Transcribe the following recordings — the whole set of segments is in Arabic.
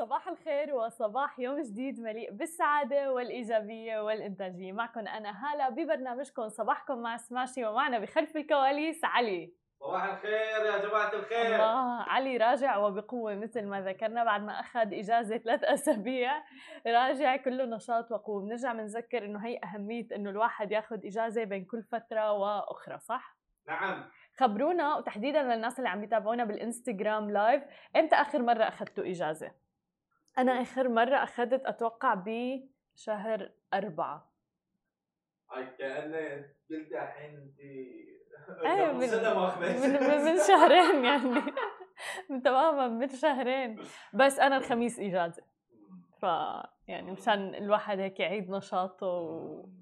صباح الخير وصباح يوم جديد مليء بالسعادة والإيجابية والإنتاجية. معكم أنا هالة ببرنامجكم صباحكم مع سماشي ومعنا بخلف الكواليس علي. صباح الخير يا جماعة الخير. الله علي راجع وبقوة مثل ما ذكرنا بعد ما أخذ إجازة ثلاث أسابيع. راجع كله نشاط وقوة. بنرجع بنذكر إنه هي أهمية إنه الواحد ياخذ إجازة بين كل فترة وأخرى صح؟ نعم. خبرونا وتحديدا للناس اللي عم يتابعونا بالإنستغرام لايف إمتى آخر مرة أخذتوا إجازة؟ أنا آخر مرة اخذت أتوقع بشهر أربعة. كأنه قلت الحين أنت إيه قبل من. من, من, من شهرين يعني. تماما من شهرين. بس أنا الخميس إجازة. ف يعني مشان الواحد هيك يعيد نشاطه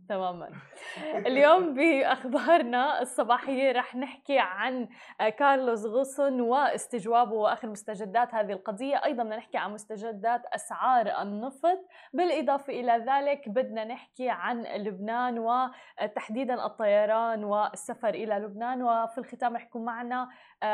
تماما. اليوم بأخبارنا الصباحية رح نحكي عن كارلوس غوسن واستجوابه وآخر مستجدات هذه القضية. أيضا بدنا نحكي عن مستجدات أسعار النفط. بالإضافة إلى ذلك بدنا نحكي عن لبنان وتحديدا الطيران والسفر إلى لبنان. وفي الختام رح يكون معنا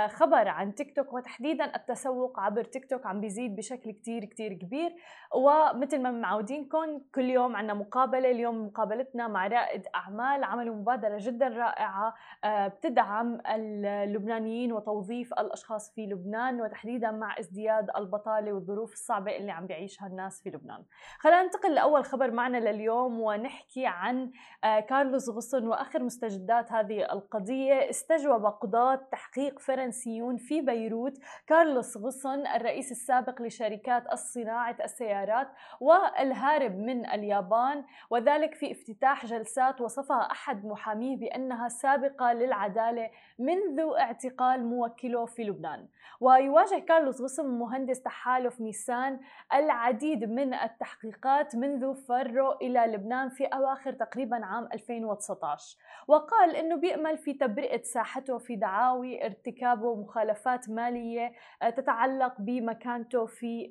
خبر عن تيك توك وتحديدا التسوق عبر تيك توك عم بيزيد بشكل كتير كتير كبير. ومثل ما معودينكم كل يوم عندنا مقابلة. اليوم مقابلتنا مع رائد أعمال عملوا مبادرة جدا رائعة بتدعم اللبنانيين وتوظيف الأشخاص في لبنان وتحديدا مع ازدياد البطالة والظروف الصعبة اللي عم بيعيشها الناس في لبنان. خلينا ننتقل لأول خبر معنا لليوم ونحكي عن كارلوس غصن وآخر مستجدات هذه القضية. استجوب قضاه تحقيق فرنسيون في بيروت. كارلوس غصن الرئيس السابق لشركات الصناعة السيارات والهارب من اليابان وذلك في افتتاح جلسات وصفها أحد محاميه بأنها سابقة للعدالة منذ اعتقال موكله في لبنان. ويواجه كارلوس غصن مهندس تحالف نيسان العديد من التحقيقات منذ فره إلى لبنان في أواخر تقريبا عام 2019 وقال إنه بيأمل في تبرئة ساحته في دعاوي ارتكابه مخالفات مالية تتعلق بمكانته في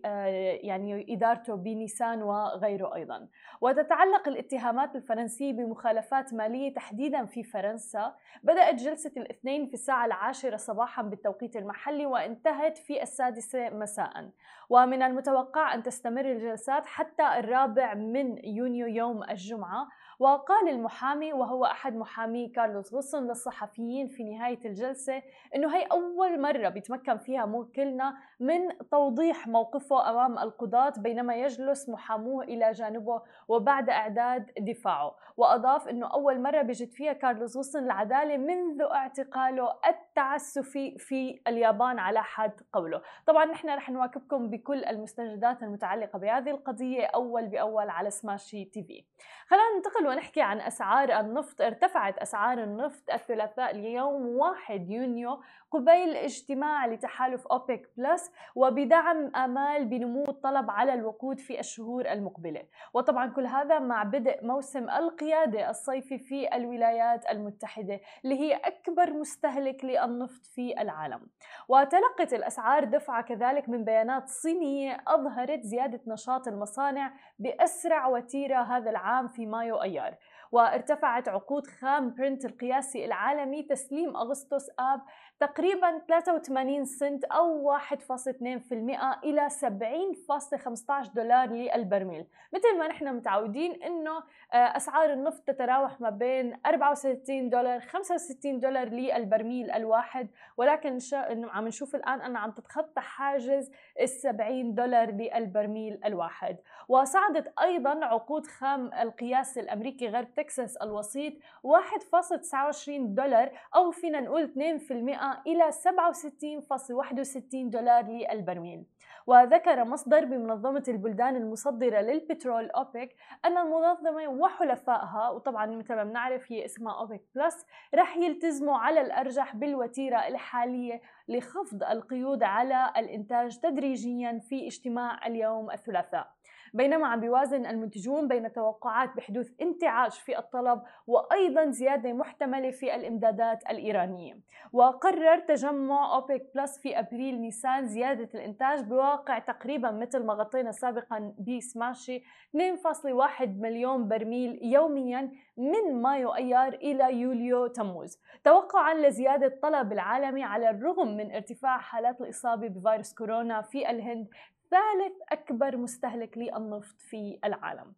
يعني إدارته بنيسان وغيره أيضا. وتتعلق الاتهامات الفرنسيه بمخالفات مالية تحديدا في فرنسا. بدأت جلسة الاثنين في الساعة العاشرة صباحا بالتوقيت المحلي وانتهت في السادسة مساء. ومن المتوقع أن تستمر الجلسات حتى الرابع من يونيو يوم الجمعة. وقال المحامي وهو أحد محامي كارلوس غصن للصحفيين في نهاية الجلسة أنه هي أول مرة بيتمكن فيها موكلنا من توضيح موقفه أمام القضاة بينما يجلس محاموه إلى جانبه وبعد إعداد دفاعه. وأضاف أنه أول مرة بيجد فيها كارلوس غصن العدالة منذ اعتقاله التعسفي في اليابان على حد قوله. طبعا نحن رح نواكبكم بكل المستجدات المتعلقة بهذه القضية أول بأول على سماشي تي في. خلينا ننتقل ونحكي عن أسعار النفط. ارتفعت أسعار النفط الثلاثاء اليوم 1 يونيو قبيل اجتماع لتحالف أوبك بلس وبدعم آمال بنمو الطلب على الوقود في الشهور المقبلة. وطبعا كل هذا مع بدء موسم القيادة الصيفي في الولايات المتحدة اللي هي أكبر مستهلك للنفط في العالم. وتلقت الأسعار دفعة كذلك من بيانات صينية أظهرت زيادة نشاط المصانع بأسرع وتيرة هذا العام في مايو أيار. وارتفعت عقود خام برنت القياسي العالمي تسليم أغسطس آب تقريبا 83 سنت أو 1.2% إلى 70.15 دولار للبرميل. مثل ما نحن متعودين أنه أسعار النفط تتراوح ما بين 64 دولار 65 دولار للبرميل الواحد ولكن عم نشوف الآن أنها عم تتخطى حاجز ال 70 دولار للبرميل الواحد. وصعدت أيضا عقود خام القياس الأمريكي غرب تكساس الوسيط 1.29 دولار أو فينا نقول 2% إلى 67.61 دولار للبرميل. وذكر مصدر بمنظمة البلدان المصدرة للبترول أوبك أن المنظمة وحلفائها وطبعا مثل ما بنعرف هي اسمها أوبك بلس رح يلتزموا على الأرجح بالوتيرة الحالية لخفض القيود على الإنتاج تدريجيا في اجتماع اليوم الثلاثاء. بينما عم بيوازن المنتجون بين توقعات بحدوث انتعاش في الطلب وأيضا زيادة محتملة في الإمدادات الإيرانية. وقرر تجمع أوبك بلس في أبريل نيسان زيادة الإنتاج بواقع تقريبا مثل ما غطينا سابقا بسماشي 2.1 مليون برميل يوميا من مايو أيار إلى يوليو تموز. توقعا لزيادة الطلب العالمي على الرغم من ارتفاع حالات الإصابة بفيروس كورونا في الهند ثالث أكبر مستهلك للنفط في العالم.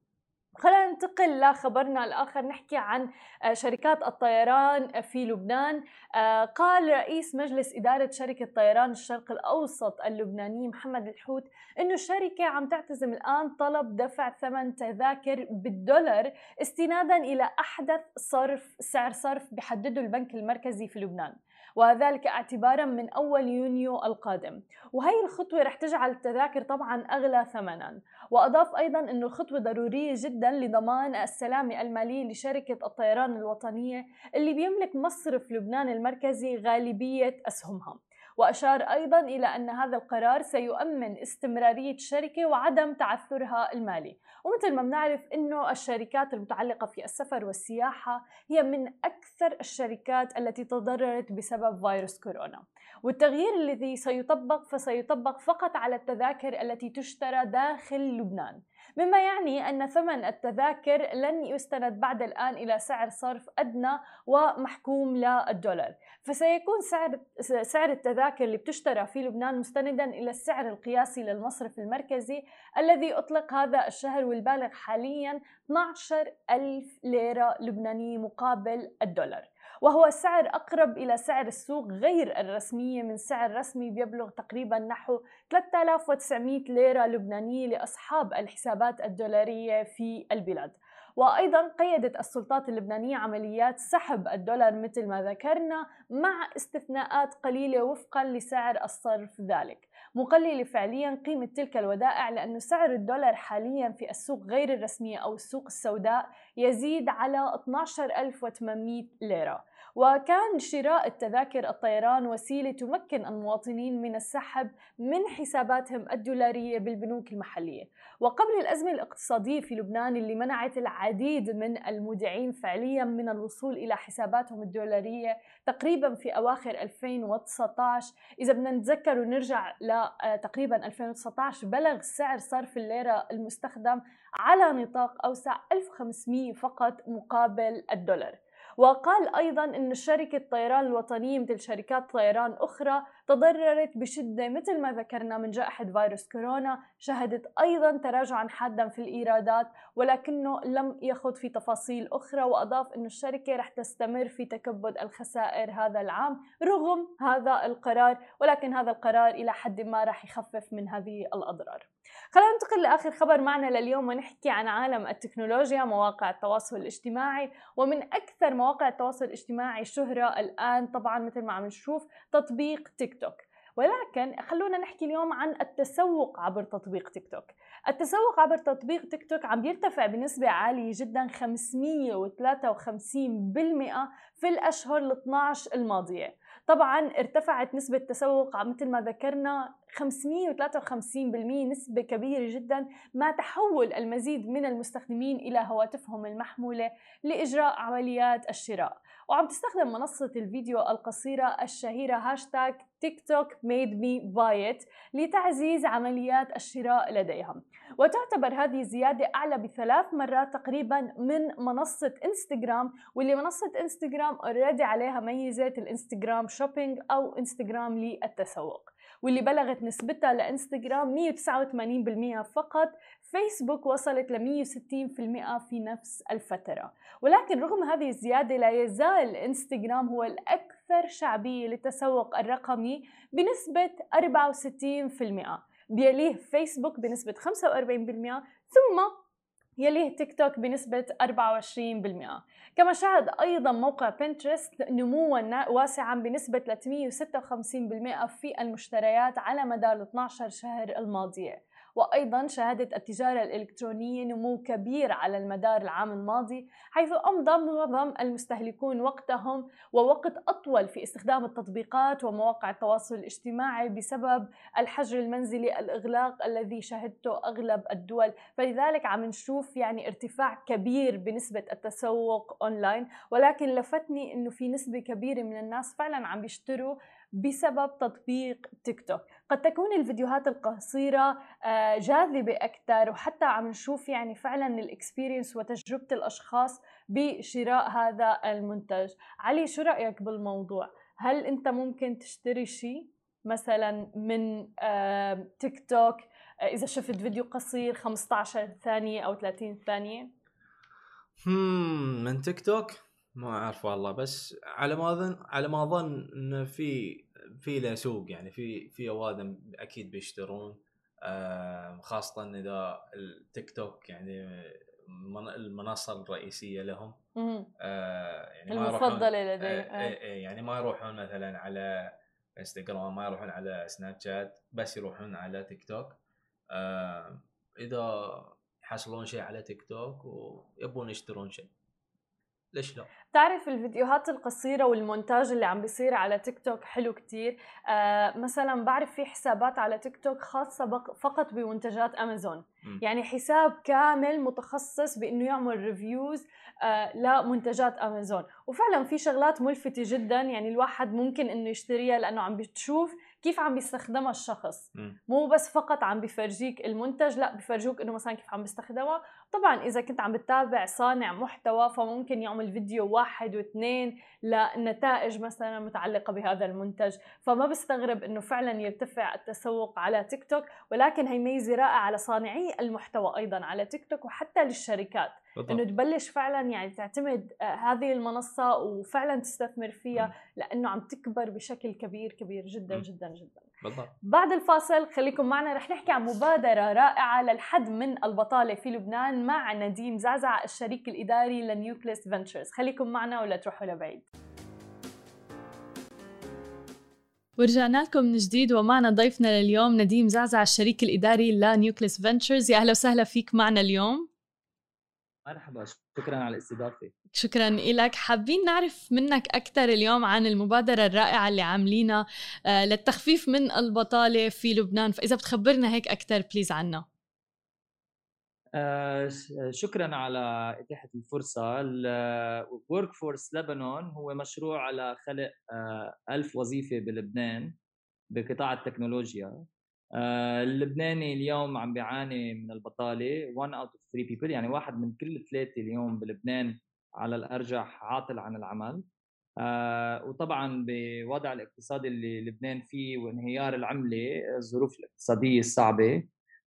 خلينا ننتقل لخبرنا الآخر نحكي عن آه، شركات الطيران في لبنان. آه، قال رئيس مجلس إدارة شركة طيران الشرق الأوسط اللبناني محمد الحوت أنه الشركة عم تعتزم الآن طلب دفع ثمن تذاكر بالدولار استنادا إلى أحدث صرف سعر صرف بحدده البنك المركزي في لبنان. وذلك اعتبارا من أول يونيو القادم. وهي الخطوة رح تجعل التذاكر طبعا أغلى ثمنا. وأضاف أيضا أن الخطوة ضرورية جدا لضمان السلامة المالية لشركة الطيران الوطنية اللي بيملك مصرف لبنان المركزي غالبية أسهمها. وأشار أيضا إلى أن هذا القرار سيؤمن استمرارية الشركة وعدم تعثرها المالي. ومثل ما بنعرف أنه الشركات المتعلقة في السفر والسياحة هي من أكثر الشركات التي تضررت بسبب فيروس كورونا. والتغيير الذي سيطبق فسيطبق فقط على التذاكر التي تشترى داخل لبنان. مما يعني أن ثمن التذاكر لن يستند بعد الآن إلى سعر صرف أدنى ومحكوم للدولار. فسيكون سعر سعر التذاكر اللي بتشترى في لبنان مستندا إلى السعر القياسي للمصرف المركزي الذي أطلق هذا الشهر والبالغ حاليا 12 ألف ليرة لبنانية مقابل الدولار. وهو سعر أقرب إلى سعر السوق غير الرسمية من سعر رسمي بيبلغ تقريبا نحو 3900 ليرة لبنانية لأصحاب الحسابات الدولارية في البلاد. وأيضا قيدت السلطات اللبنانية عمليات سحب الدولار مثل ما ذكرنا مع استثناءات قليلة وفقا لسعر الصرف ذلك. مقلله فعليا قيمة تلك الودائع لأن سعر الدولار حاليا في السوق غير الرسمية أو السوق السوداء يزيد على 12800 ليرة. وكان شراء التذاكر الطيران وسيلة تمكن المواطنين من السحب من حساباتهم الدولارية بالبنوك المحلية. وقبل الأزمة الاقتصادية في لبنان اللي منعت العديد من المودعين فعليا من الوصول إلى حساباتهم الدولارية تقريبا في أواخر 2019 إذا بدنا نتذكر ونرجع لتقريبا آه، 2019 بلغ سعر صرف الليرة المستخدم على نطاق أوسع 1500 فقط مقابل الدولار. وقال أيضا أن شركة طيران الوطنية مثل شركات طيران أخرى تضررت بشدة مثل ما ذكرنا من جائحة فيروس كورونا شهدت أيضا تراجعا حادا في الإيرادات ولكنه لم يخض في تفاصيل أخرى وأضاف أن الشركة رح تستمر في تكبد الخسائر هذا العام رغم هذا القرار ولكن هذا القرار إلى حد ما رح يخفف من هذه الأضرار. خلينا ننتقل لآخر خبر معنا لليوم ونحكي عن عالم التكنولوجيا مواقع التواصل الاجتماعي. ومن أكثر مواقع التواصل الاجتماعي شهرة الآن طبعا مثل ما عم نشوف تطبيق تيك توك. ولكن خلونا نحكي اليوم عن التسوق عبر تطبيق تيك توك. التسوق عبر تطبيق تيك توك عم يرتفع بنسبة عالية جدا 553% في الأشهر ال 12 الماضية. طبعا ارتفعت نسبة التسوق مثل ما ذكرنا 553% نسبة كبيرة جدا مع تحول المزيد من المستخدمين إلى هواتفهم المحمولة لإجراء عمليات الشراء. وعم تستخدم منصة الفيديو القصيرة الشهيرة هاشتاج TikTok made me buy it لتعزيز عمليات الشراء لديهم. وتعتبر هذه الزيادة أعلى بثلاث مرات تقريبا من منصة إنستغرام واللي منصة إنستغرام already عليها ميزة الإنستغرام shopping أو إنستغرام للتسوق واللي بلغت نسبتها لإنستغرام 189% فقط فيسبوك وصلت ل 160% في نفس الفترة. ولكن رغم هذه الزيادة لا يزال إنستغرام هو الأكثر شعبية للتسوق الرقمي بنسبة 64% بيليه فيسبوك بنسبة 45% ثم يليه تيك توك بنسبة 24% كما شهد أيضا موقع بنترست نموا واسعا بنسبة 356% في المشتريات على مدار 12 شهر الماضية وأيضا شهدت التجارة الإلكترونية نمو كبير على المدار العام الماضي حيث أمضى معظم المستهلكون وقتهم ووقت أطول في استخدام التطبيقات ومواقع التواصل الاجتماعي بسبب الحجر المنزلي الإغلاق الذي شهدته أغلب الدول. فلذلك عم نشوف يعني ارتفاع كبير بنسبة التسوق أونلاين ولكن لفتني أنه في نسبة كبيرة من الناس فعلا عم بيشتروا بسبب تطبيق تيك توك. قد تكون الفيديوهات القصيرة آه، جاذبة أكثر وحتى عم نشوف يعني فعلا ال experience وتجربة الأشخاص بشراء هذا المنتج. علي شو رأيك بالموضوع؟ هل أنت ممكن تشتري شيء مثلا من تيك توك؟ إذا شفت فيديو قصير 15 ثانية أو 30 ثانية؟ هم من تيك توك؟ ما أعرف والله بس على ما أظن على ما أظن إنه في في له سوق يعني في في اوادم أكيد بيشترون آه خاصة إذا التيك توك يعني المنصة الرئيسية لهم. آه يعني المفضلة لديهم آه. آه يعني ما يروحون مثلا على إنستغرام ما يروحون على سناب شات بس يروحون على تيك توك. آه إذا يحصلون شيء على تيك توك ويبون يشترون شيء. ليش لا؟ تعرف الفيديوهات القصيرة والمونتاج اللي عم بيصير على تيك توك حلو كتير؟ آه مثلا بعرف في حسابات على تيك توك خاصة فقط بمنتجات أمازون. م. يعني حساب كامل متخصص بأنه يعمل reviews آه لمنتجات أمازون. وفعلا في شغلات ملفتة جدا يعني الواحد ممكن أنه يشتريها لأنه عم بتشوف كيف عم بيستخدمها الشخص. م. مو بس فقط عم بيفرجيك المنتج لا بيفرجوك إنه مثلا كيف عم بيستخدمها طبعا إذا كنت عم بتابع صانع محتوى فممكن يعمل فيديو واحد واثنين لنتائج مثلا متعلقة بهذا المنتج. فما بستغرب إنه فعلا يرتفع التسوق على تيك توك ولكن هي ميزة رائعة على صانعي المحتوى أيضا على تيك توك وحتى للشركات. بالضبط. إنه تبلش فعلا يعني تعتمد آه، هذه المنصة وفعلا تستثمر فيها لأنه عم تكبر بشكل كبير كبير جدا جدا جدا. بالضبط. بعد الفاصل خليكم معنا رح نحكي عن مبادرة رائعة للحد من البطالة في لبنان مع نديم زعزع الشريك الإداري ل Nucleus Ventures خليكم معنا ولا تروحوا لبعيد. ورجعنا لكم من جديد ومعنا ضيفنا لليوم نديم زعزع الشريك الإداري ل Nucleus Ventures يا أهلا وسهلا فيك معنا اليوم. مرحبا شكرا على الاستضافة. شكرا لك حابين نعرف منك أكثر اليوم عن المبادرة الرائعة اللي عاملينها آه، للتخفيف من البطالة في لبنان. فإذا بتخبرنا هيك أكثر please عنها. آه، شكرا على إتاحة الفرصة. Workforce لبنان هو مشروع على خلق آه، ألف وظيفة بلبنان بقطاع التكنولوجيا. آه، اللبناني اليوم عم بيعاني من البطالة. 1 out of 3 people يعني واحد من كل ثلاثة اليوم بلبنان على الأرجح عاطل عن العمل. آه وطبعا بوضع الاقتصادي اللي لبنان فيه وانهيار العملة الظروف الاقتصادية الصعبة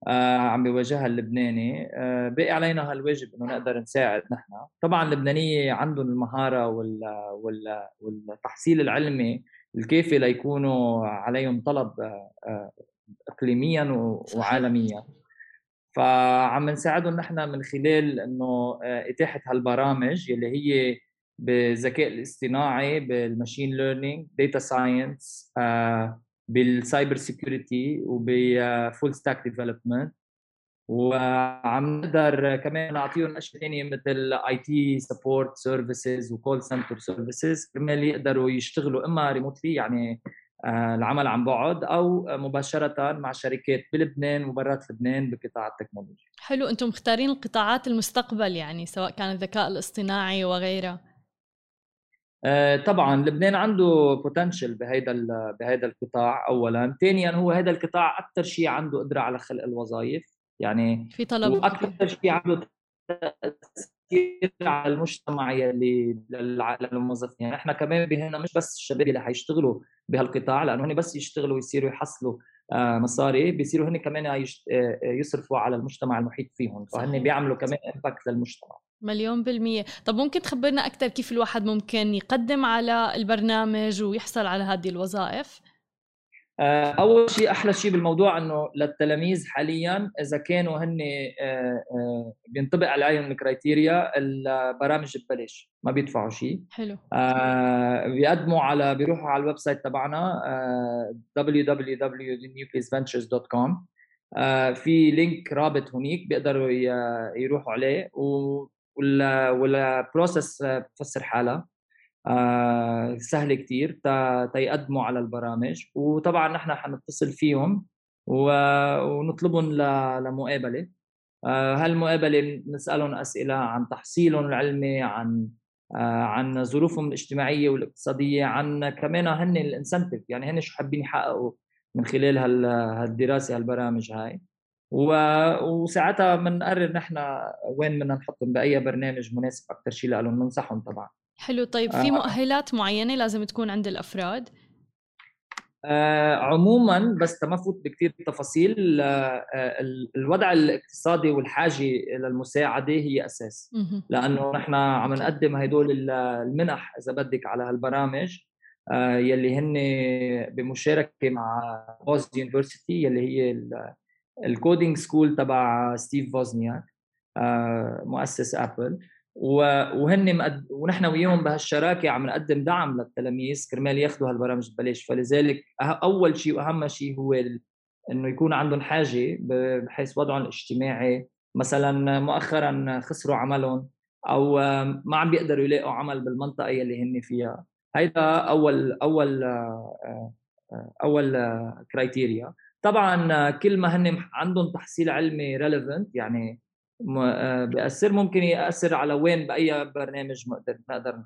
آه عم بيواجهها اللبناني. آه بقي علينا هالواجب إنه نقدر نساعد نحن. طبعا اللبنانية عندهم المهارة وال وال والتحصيل العلمي الكافي ليكونوا عليهم طلب اقليميا وعالميا. فعم نساعدهم نحن من خلال إنه آه، إتاحة هالبرامج يلي هي بالذكاء الاصطناعي بال machine learning data science بال cyber security وب full stack development وعم نقدر كمان نعطيهم أشياء ثانية مثل IT support services و call center services كرمال يقدروا يشتغلوا إما remotely يعني العمل عن بعد أو مباشرة مع شركات بلبنان وبرات لبنان بقطاع التكنولوجيا. حلو أنتم مختارين القطاعات المستقبل يعني سواء كان الذكاء الاصطناعي وغيرها. آه، طبعا لبنان عنده potential بهيدا بهيدا القطاع اولا، ثانيا هو هذا القطاع أكثر شيء عنده قدرة على خلق الوظائف، يعني في طلب. وأكثر شيء عنده تأثير على المجتمع يلي للموظفين. يعني إحنا كمان بهنا مش بس الشباب اللي حيشتغلوا. بهالقطاع لأنه هن بس يشتغلوا ويصيروا يحصلوا آه، مصاري بيصيروا هن كمان آه، يصرفوا على المجتمع المحيط فيهم. فهن بيعملوا كمان امباكت للمجتمع. مليون بالمية. طب ممكن تخبرنا أكثر كيف الواحد ممكن يقدم على البرنامج ويحصل على هذه الوظائف؟ آه، أول شيء أحلى شيء بالموضوع إنه للتلاميذ حاليا إذا كانوا هن آه، آه، بينطبق عليهم ال criteria البرامج ببلاش ما بيدفعوا شيء. حلو. بيقدموا على بيروحوا على ال website تبعنا www.nucleusventures.com في link رابط هنيك بيقدروا يروحوا عليه وال process بتفسر حالها. آه سهل كتير تيقدموا على البرامج. وطبعا نحن حنتصل فيهم ونطلبهم لمقابلة. آه هالمقابلة نسالهم أسئلة عن تحصيلهم العلمي عن آه عن ظروفهم الاجتماعية والاقتصادية عن كمان هن الانسنتيف يعني هن شو حابين يحققوا من خلال هالدراسة هالبرامج هاي. وساعتها بنقرر نحن وين بدنا نحطهم بأي برنامج مناسب أكثر شيء لهم ننصحهم طبعا. حلو. طيب في آه. مؤهلات معينة لازم تكون عند الأفراد؟ آه عموما بس ما فوت بكثير تفاصيل آه الوضع الاقتصادي والحاجة للمساعده هي أساس. لأنه نحن عم نقدم هدول المنح إذا بدك على هالبرامج آه يلي هن بمشاركة مع Woz University يلي هي ال coding school تبع ستيف ووزنياك آه مؤسس Apple وهن مقد... ونحن وياهم بهالشراكة عم نقدم دعم للتلاميذ كرمال ياخذوا هالبرامج ببلاش. فلذلك أول شيء وأهم شيء هو ال... إنه يكون عندهم حاجة بحيث وضعهم الاجتماعي. مثلا مؤخرا خسروا عملهم أو ما عم بيقدروا يلاقوا عمل بالمنطقة اللي هن فيها. هيدا اول أول أول criteria طبعا كل ما هن عندهم تحصيل علمي relevant يعني آه، بيأثر. ممكن يأثر على وين بأي برنامج نقدر نقدر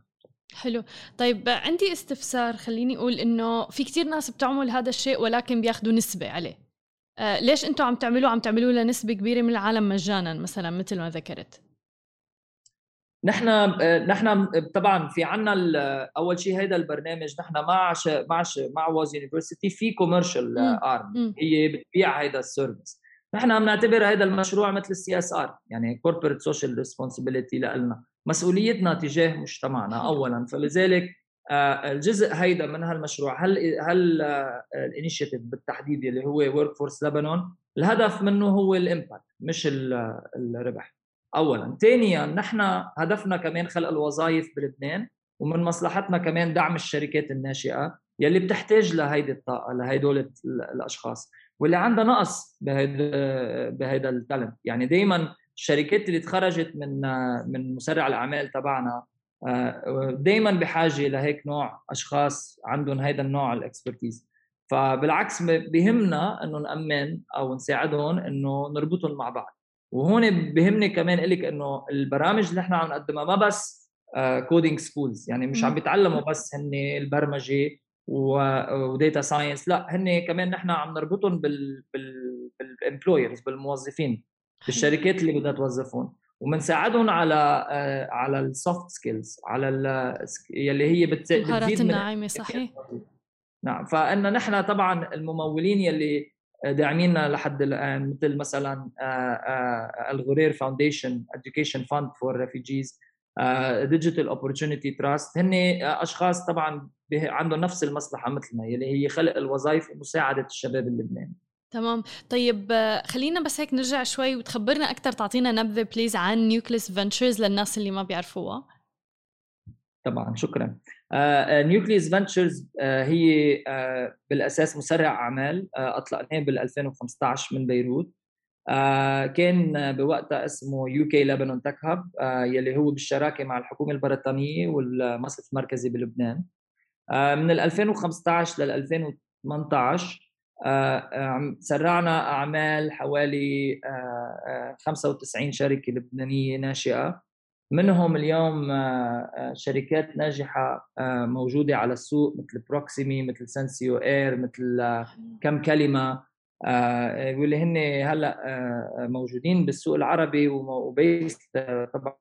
حلو. طيب عندي استفسار خليني أقول إنه في كتير ناس بتعمل هذا الشيء ولكن بياخذوا نسبة عليه. آه ليش أنتم عم تعملوه؟ عم تعملوه لنسبة كبيرة من العالم مجانا مثلا مثل ما ذكرت. نحن آه، نحن طبعا في عنا أول شيء هذا البرنامج نحن مع ش... مع ش... مع Woz University في commercial arm هي بتبيع هذا ال service. نحن عم نعتبر هذا المشروع مثل ال CSR يعني corporate social responsibility لنا مسؤوليتنا تجاه مجتمعنا اولا. فلذلك آه، الجزء هيدا من هالمشروع هل هل ال initiative بالتحديد اللي هو Workforce لبنان الهدف منه هو ال impact مش الربح. اولا. ثانيا نحن هدفنا كمان خلق الوظائف بلبنان ومن مصلحتنا كمان دعم الشركات الناشئة يلي بتحتاج لهيدي الطاقة لهدول الأشخاص. واللي عندها نقص بهيدا بهيدا التالنت يعني دائما الشركات اللي تخرجت من من مسرع الأعمال تبعنا آه، دائما بحاجة لهيك نوع أشخاص عندهم هيدا النوع الاكسبرتيز فبالعكس بهمنا إنه نأمن أو نساعدهم إنه نربطهم مع بعض. وهون بهمني كمان لك إنه البرامج اللي نحن عم نقدمها ما بس coding skills يعني مش عم بيتعلموا بس هن البرمجة و data science. لا هن كمان نحن عم نربطهم بال بال employers بالموظفين بالشركات اللي بدها توظفهم. وبنساعدهم على آه، على ال soft skills على يلي هي بتزيد المهارات الناعمة صحيح. نعم. فأن نحن طبعا الممولين يلي داعمينا لحد الآن مثل مثلا آه، آه، الغرير Foundation Education Fund for Refugees Digital Opportunity Trust هن أشخاص طبعا عندهم نفس المصلحة مثلنا يلي هي خلق الوظائف ومساعدة الشباب اللبناني. تمام. طيب خلينا بس هيك نرجع شوي وتخبرنا أكثر تعطينا نبذة please عن Nucleus Ventures للناس اللي ما بيعرفوها. طبعا شكرا. Nucleus uh, Ventures uh, هي uh, بالأساس مسرع أعمال أطلقناه بال 2015 من بيروت. كان بوقتها اسمه UK Lebanon Tech Hub يلي هو بالشراكة مع الحكومة البريطانية والمصرف المركزي بلبنان. من 2015 لل 2018 سرعنا أعمال حوالي 95 شركة لبنانية ناشئة. منهم اليوم شركات ناجحة موجودة على السوق مثل Proximie مثل Sensio Air مثل كم كلمة. واللي هن هلا موجودين بالسوق العربي و based طبعا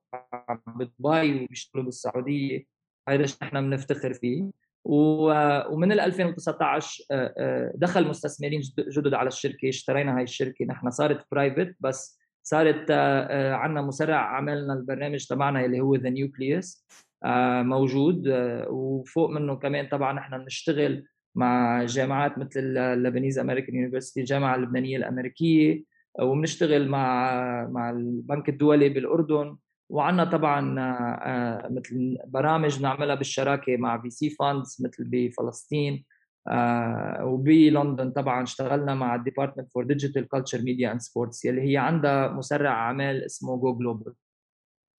بدبي وبيشتغلوا بالسعودية. هذا نحن بنفتخر فيه. ومن 2019 آه، آه، دخل مستثمرين جدد على الشركة. اشترينا هاي الشركة. نحن صارت private بس صارت آه، عندنا مسرع عملنا البرنامج تبعنا اللي هو the Nucleus موجود وفوق منه كمان طبعا نحن بنشتغل مع جامعات مثل ال Lebanese American University الجامعة اللبنانية الأمريكية وبنشتغل مع مع البنك الدولي بالأردن. وعندنا طبعا آه، آه، مثل برامج نعملها بالشراكة مع VC funds مثل بفلسطين آه، وبلندن طبعا اشتغلنا مع ال Department for Digital Culture Media and Sports يلي هي عندها مسرع اعمال اسمه Go Global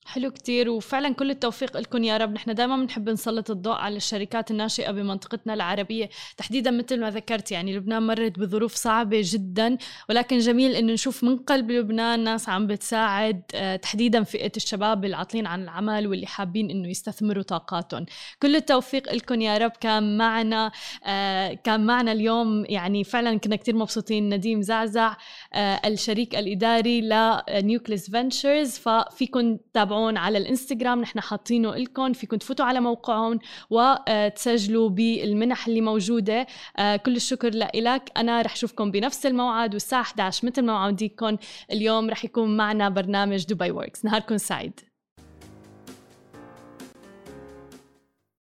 حلو كتير وفعلا كل التوفيق لكم يا رب. نحن دائما بنحب نسلط الضوء على الشركات الناشئة بمنطقتنا العربية. تحديدا مثل ما ذكرت يعني لبنان مرت بظروف صعبة جدا ولكن جميل إنه نشوف من قلب لبنان ناس عم بتساعد آه، تحديدا فئة الشباب العاطلين عن العمل واللي حابين إنه يستثمروا طاقاتهم. كل التوفيق لكم يا رب. كان معنا آه، كان معنا اليوم يعني فعلا كنا كتير مبسوطين. نديم زعزع آه، الشريك الإداري ل Nucleus Ventures ففيكم تتابعوا موقعهم على الإنستغرام نحن حاطينه لكم فيكم تفوتوا على موقعهم وتسجلوا بالمنح اللي موجودة. آه، كل الشكر لك أنا رح أشوفكم بنفس الموعد والساعة 11 مثل ما وعديكم اليوم رح يكون معنا برنامج دبي Works نهاركم سعيد.